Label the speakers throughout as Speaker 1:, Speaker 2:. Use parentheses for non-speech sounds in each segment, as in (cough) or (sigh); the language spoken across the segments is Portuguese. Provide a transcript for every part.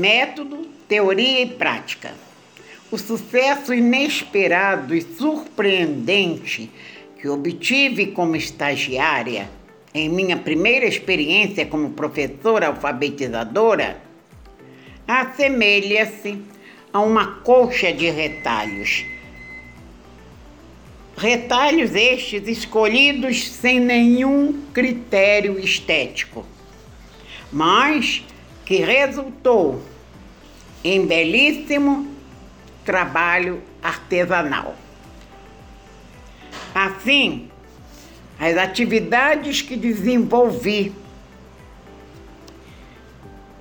Speaker 1: Método, teoria e prática. O sucesso inesperado e surpreendente que obtive como estagiária em minha primeira experiência como professora alfabetizadora assemelha-se a uma colcha de retalhos. Retalhos estes escolhidos sem nenhum critério estético, mas que resultou em belíssimo trabalho artesanal. Assim, as atividades que desenvolvi,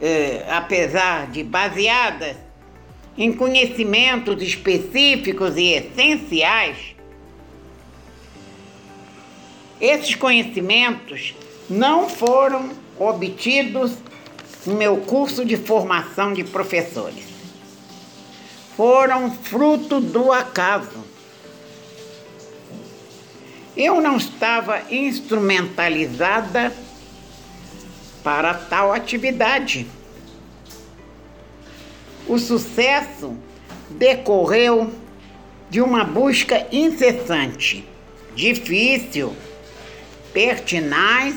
Speaker 1: eh, apesar de baseadas em conhecimentos específicos e essenciais, esses conhecimentos não foram obtidos no meu curso de formação de professores. Foram fruto do acaso. Eu não estava instrumentalizada para tal atividade. O sucesso decorreu de uma busca incessante, difícil, pertinaz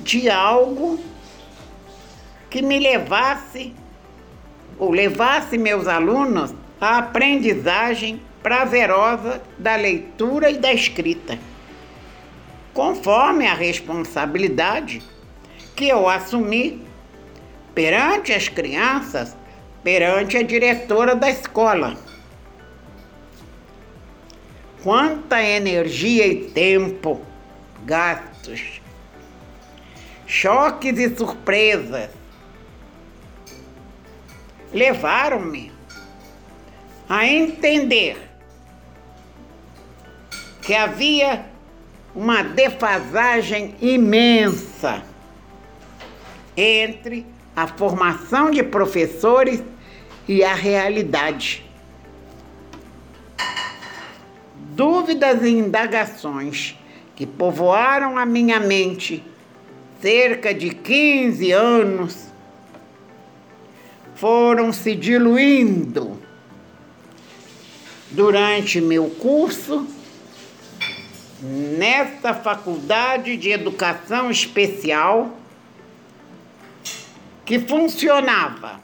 Speaker 1: de algo que me levasse ou levasse meus alunos à aprendizagem prazerosa da leitura e da escrita, conforme a responsabilidade que eu assumi perante as crianças, perante a diretora da escola. Quanta energia e tempo gastos, choques e surpresas levaram-me a entender que havia uma defasagem imensa entre a formação de professores e a realidade. Dúvidas e indagações que povoaram a minha mente cerca de 15 anos foram se diluindo durante meu curso nesta faculdade de educação especial que funcionava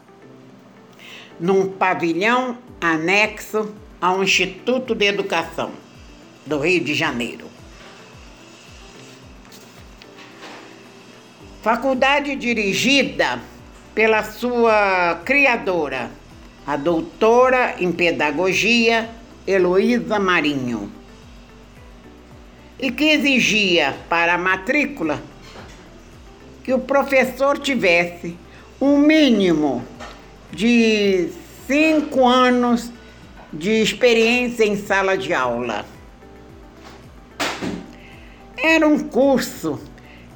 Speaker 1: num pavilhão anexo ao Instituto de Educação do Rio de Janeiro. Faculdade dirigida pela sua criadora, a doutora em pedagogia Heloísa Marinho, e que exigia para a matrícula que o professor tivesse um mínimo de cinco anos de experiência em sala de aula. Era um curso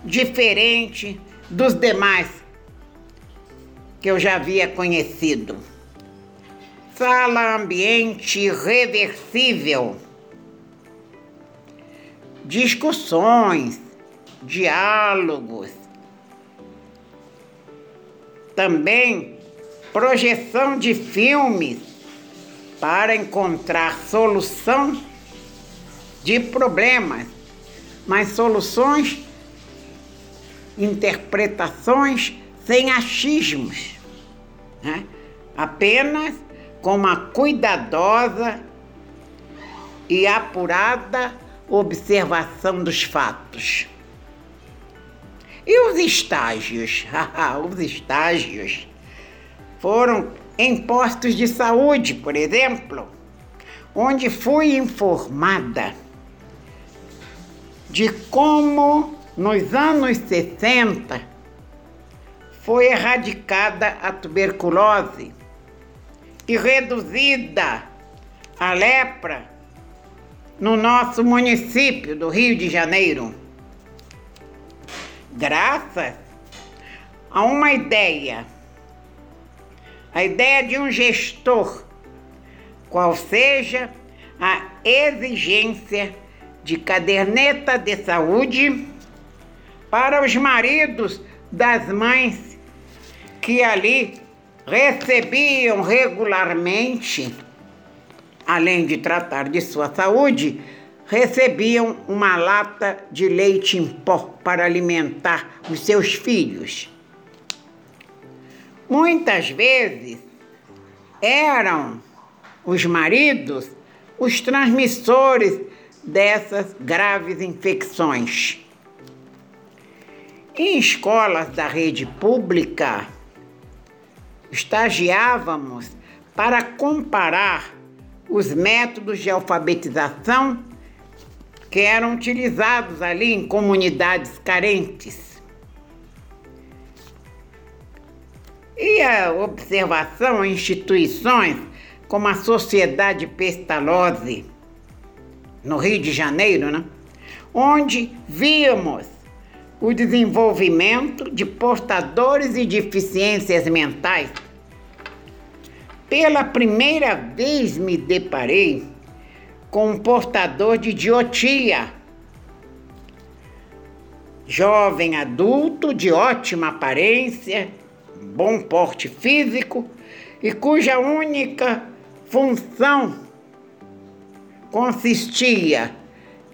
Speaker 1: diferente dos demais que eu já havia conhecido. Sala ambiente reversível. Discussões, diálogos. Também projeção de filmes para encontrar solução de problemas, mas soluções, interpretações sem achismos, né? apenas com uma cuidadosa e apurada observação dos fatos. E os estágios? (laughs) os estágios foram em postos de saúde, por exemplo, onde fui informada de como nos anos 60 foi erradicada a tuberculose e reduzida a lepra no nosso município do Rio de Janeiro. Graças a uma ideia, a ideia de um gestor, qual seja a exigência de caderneta de saúde para os maridos das mães que ali recebiam regularmente, além de tratar de sua saúde, recebiam uma lata de leite em pó para alimentar os seus filhos. Muitas vezes eram os maridos os transmissores dessas graves infecções. Em escolas da rede pública, estagiávamos para comparar os métodos de alfabetização que eram utilizados ali em comunidades carentes. E a observação em instituições como a Sociedade Pestalozzi, no Rio de Janeiro, né? onde víamos o desenvolvimento de portadores e deficiências mentais. Pela primeira vez me deparei com um portador de idiotia. Jovem adulto de ótima aparência, bom porte físico e cuja única função consistia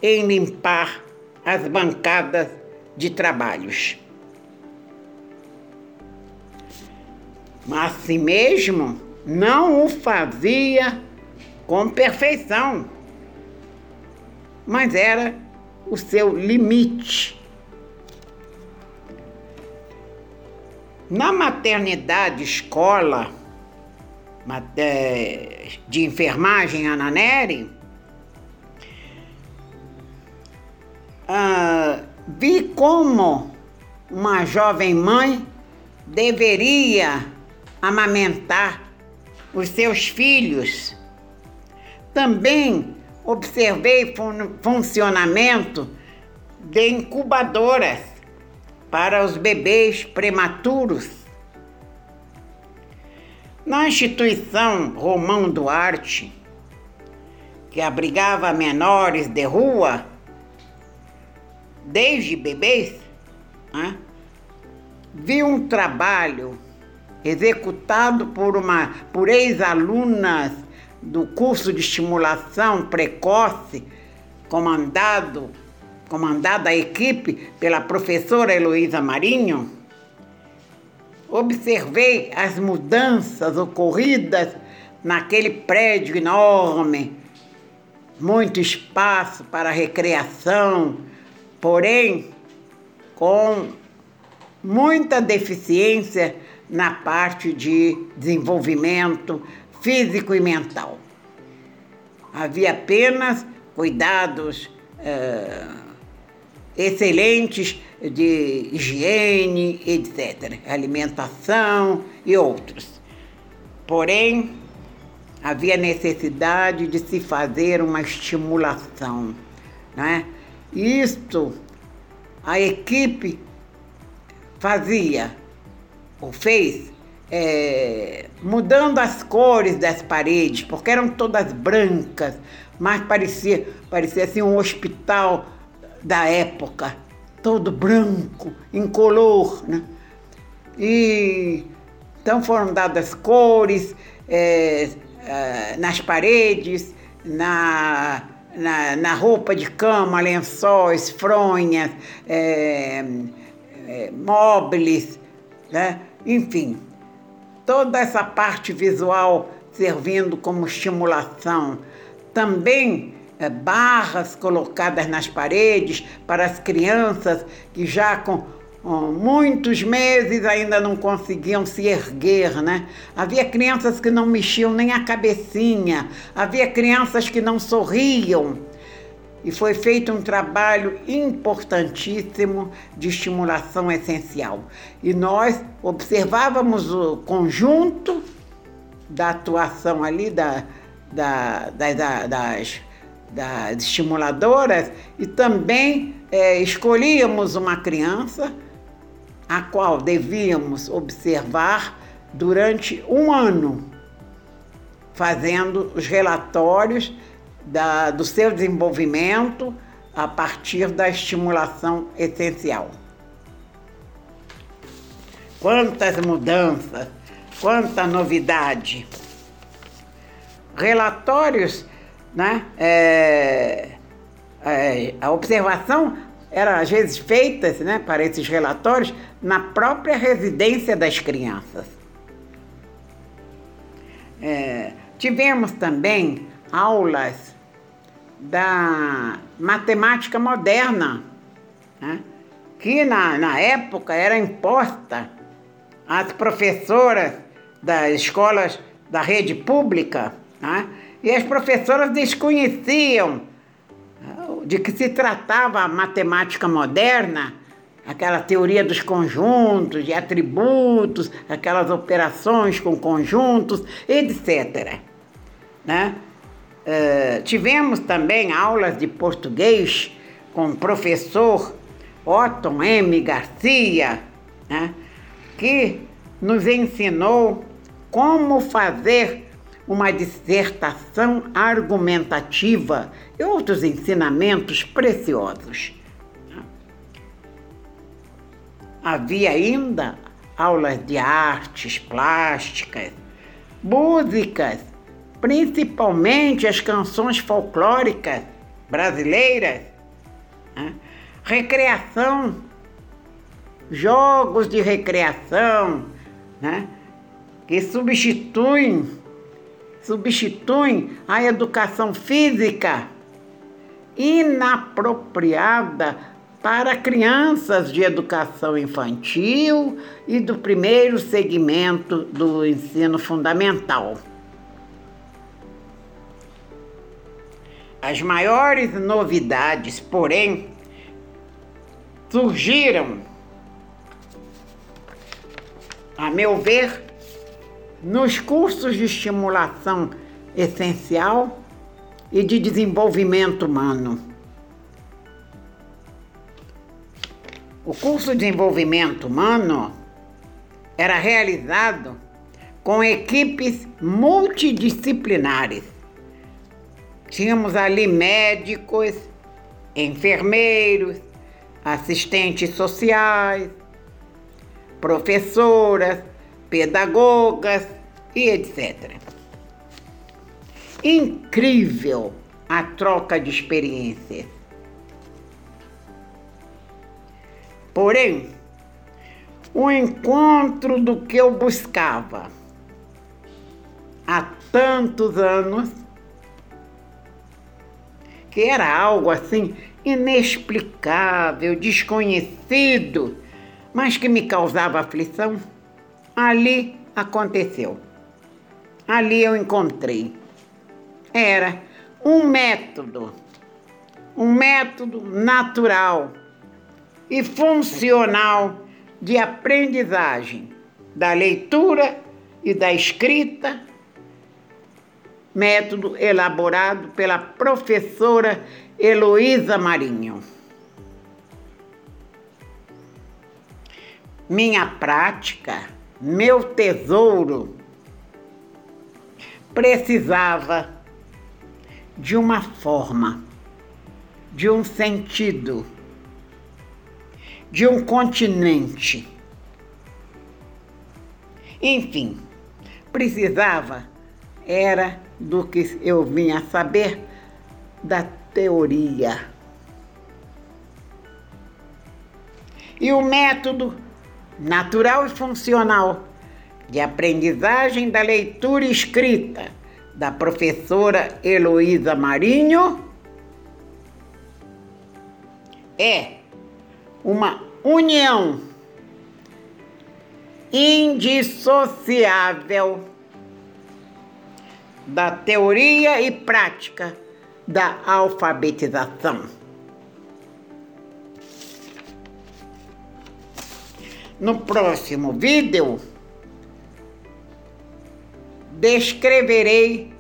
Speaker 1: em limpar as bancadas de trabalhos. Mas assim mesmo não o fazia com perfeição, mas era o seu limite. Na maternidade escola de enfermagem Ananeri, ah, vi como uma jovem mãe deveria amamentar os seus filhos. Também observei fun funcionamento de incubadoras para os bebês prematuros. Na instituição Romão Duarte, que abrigava menores de rua, desde bebês, né, vi um trabalho executado por, uma, por ex-alunas do curso de estimulação precoce, comandado, comandada a equipe pela professora Heloísa Marinho, observei as mudanças ocorridas naquele prédio enorme, muito espaço para recreação, porém com muita deficiência na parte de desenvolvimento físico e mental. Havia apenas cuidados uh, excelentes de higiene, etc., alimentação e outros. Porém, havia necessidade de se fazer uma estimulação. Né? Isto a equipe fazia ou fez é, mudando as cores das paredes, porque eram todas brancas, mas parecia, parecia assim um hospital da época, todo branco, incolor, né? E então foram dadas cores é, é, nas paredes, na, na, na, roupa de cama, lençóis, fronhas, é, é móveis, né? enfim, toda essa parte visual servindo como estimulação. Também é, barras colocadas nas paredes para as crianças que já com muitos meses ainda não conseguiam se erguer, né? Havia crianças que não mexiam nem a cabecinha, havia crianças que não sorriam. E foi feito um trabalho importantíssimo de estimulação essencial. E nós observávamos o conjunto da atuação ali da, da, da, das das estimuladoras e também é, escolhíamos uma criança a qual devíamos observar durante um ano, fazendo os relatórios da, do seu desenvolvimento a partir da estimulação essencial. Quantas mudanças quanta novidade! Relatórios, né? É, é, a observação era às vezes feita né, para esses relatórios na própria residência das crianças. É, tivemos também aulas da matemática moderna, né, que na, na época era imposta às professoras das escolas da rede pública, né, e as professoras desconheciam de que se tratava a matemática moderna aquela teoria dos conjuntos, de atributos, aquelas operações com conjuntos, etc. Né? Uh, tivemos também aulas de português com o professor Otton M. Garcia, né? que nos ensinou como fazer uma dissertação argumentativa e outros ensinamentos preciosos. Havia ainda aulas de artes plásticas, músicas, principalmente as canções folclóricas brasileiras, né? recreação, jogos de recreação, né? que substituem, substituem a educação física inapropriada para crianças de educação infantil e do primeiro segmento do ensino fundamental. As maiores novidades, porém, surgiram, a meu ver, nos cursos de estimulação essencial e de desenvolvimento humano O curso de desenvolvimento humano era realizado com equipes multidisciplinares. Tínhamos ali médicos, enfermeiros, assistentes sociais, professoras, pedagogas e etc. Incrível a troca de experiências. Porém, o encontro do que eu buscava há tantos anos, que era algo assim inexplicável, desconhecido, mas que me causava aflição, ali aconteceu. Ali eu encontrei. Era um método, um método natural e funcional de aprendizagem da leitura e da escrita, método elaborado pela professora Heloísa Marinho. Minha prática, meu tesouro, precisava de uma forma, de um sentido de um continente. Enfim, precisava era do que eu vinha saber da teoria. E o método natural e funcional de aprendizagem da leitura escrita da professora Heloísa Marinho é uma união indissociável da teoria e prática da alfabetização. No próximo vídeo, descreverei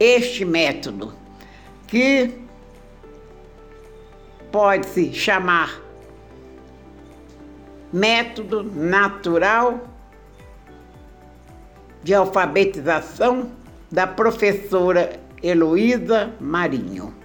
Speaker 1: este método que pode se chamar método natural de alfabetização da professora Heloísa Marinho.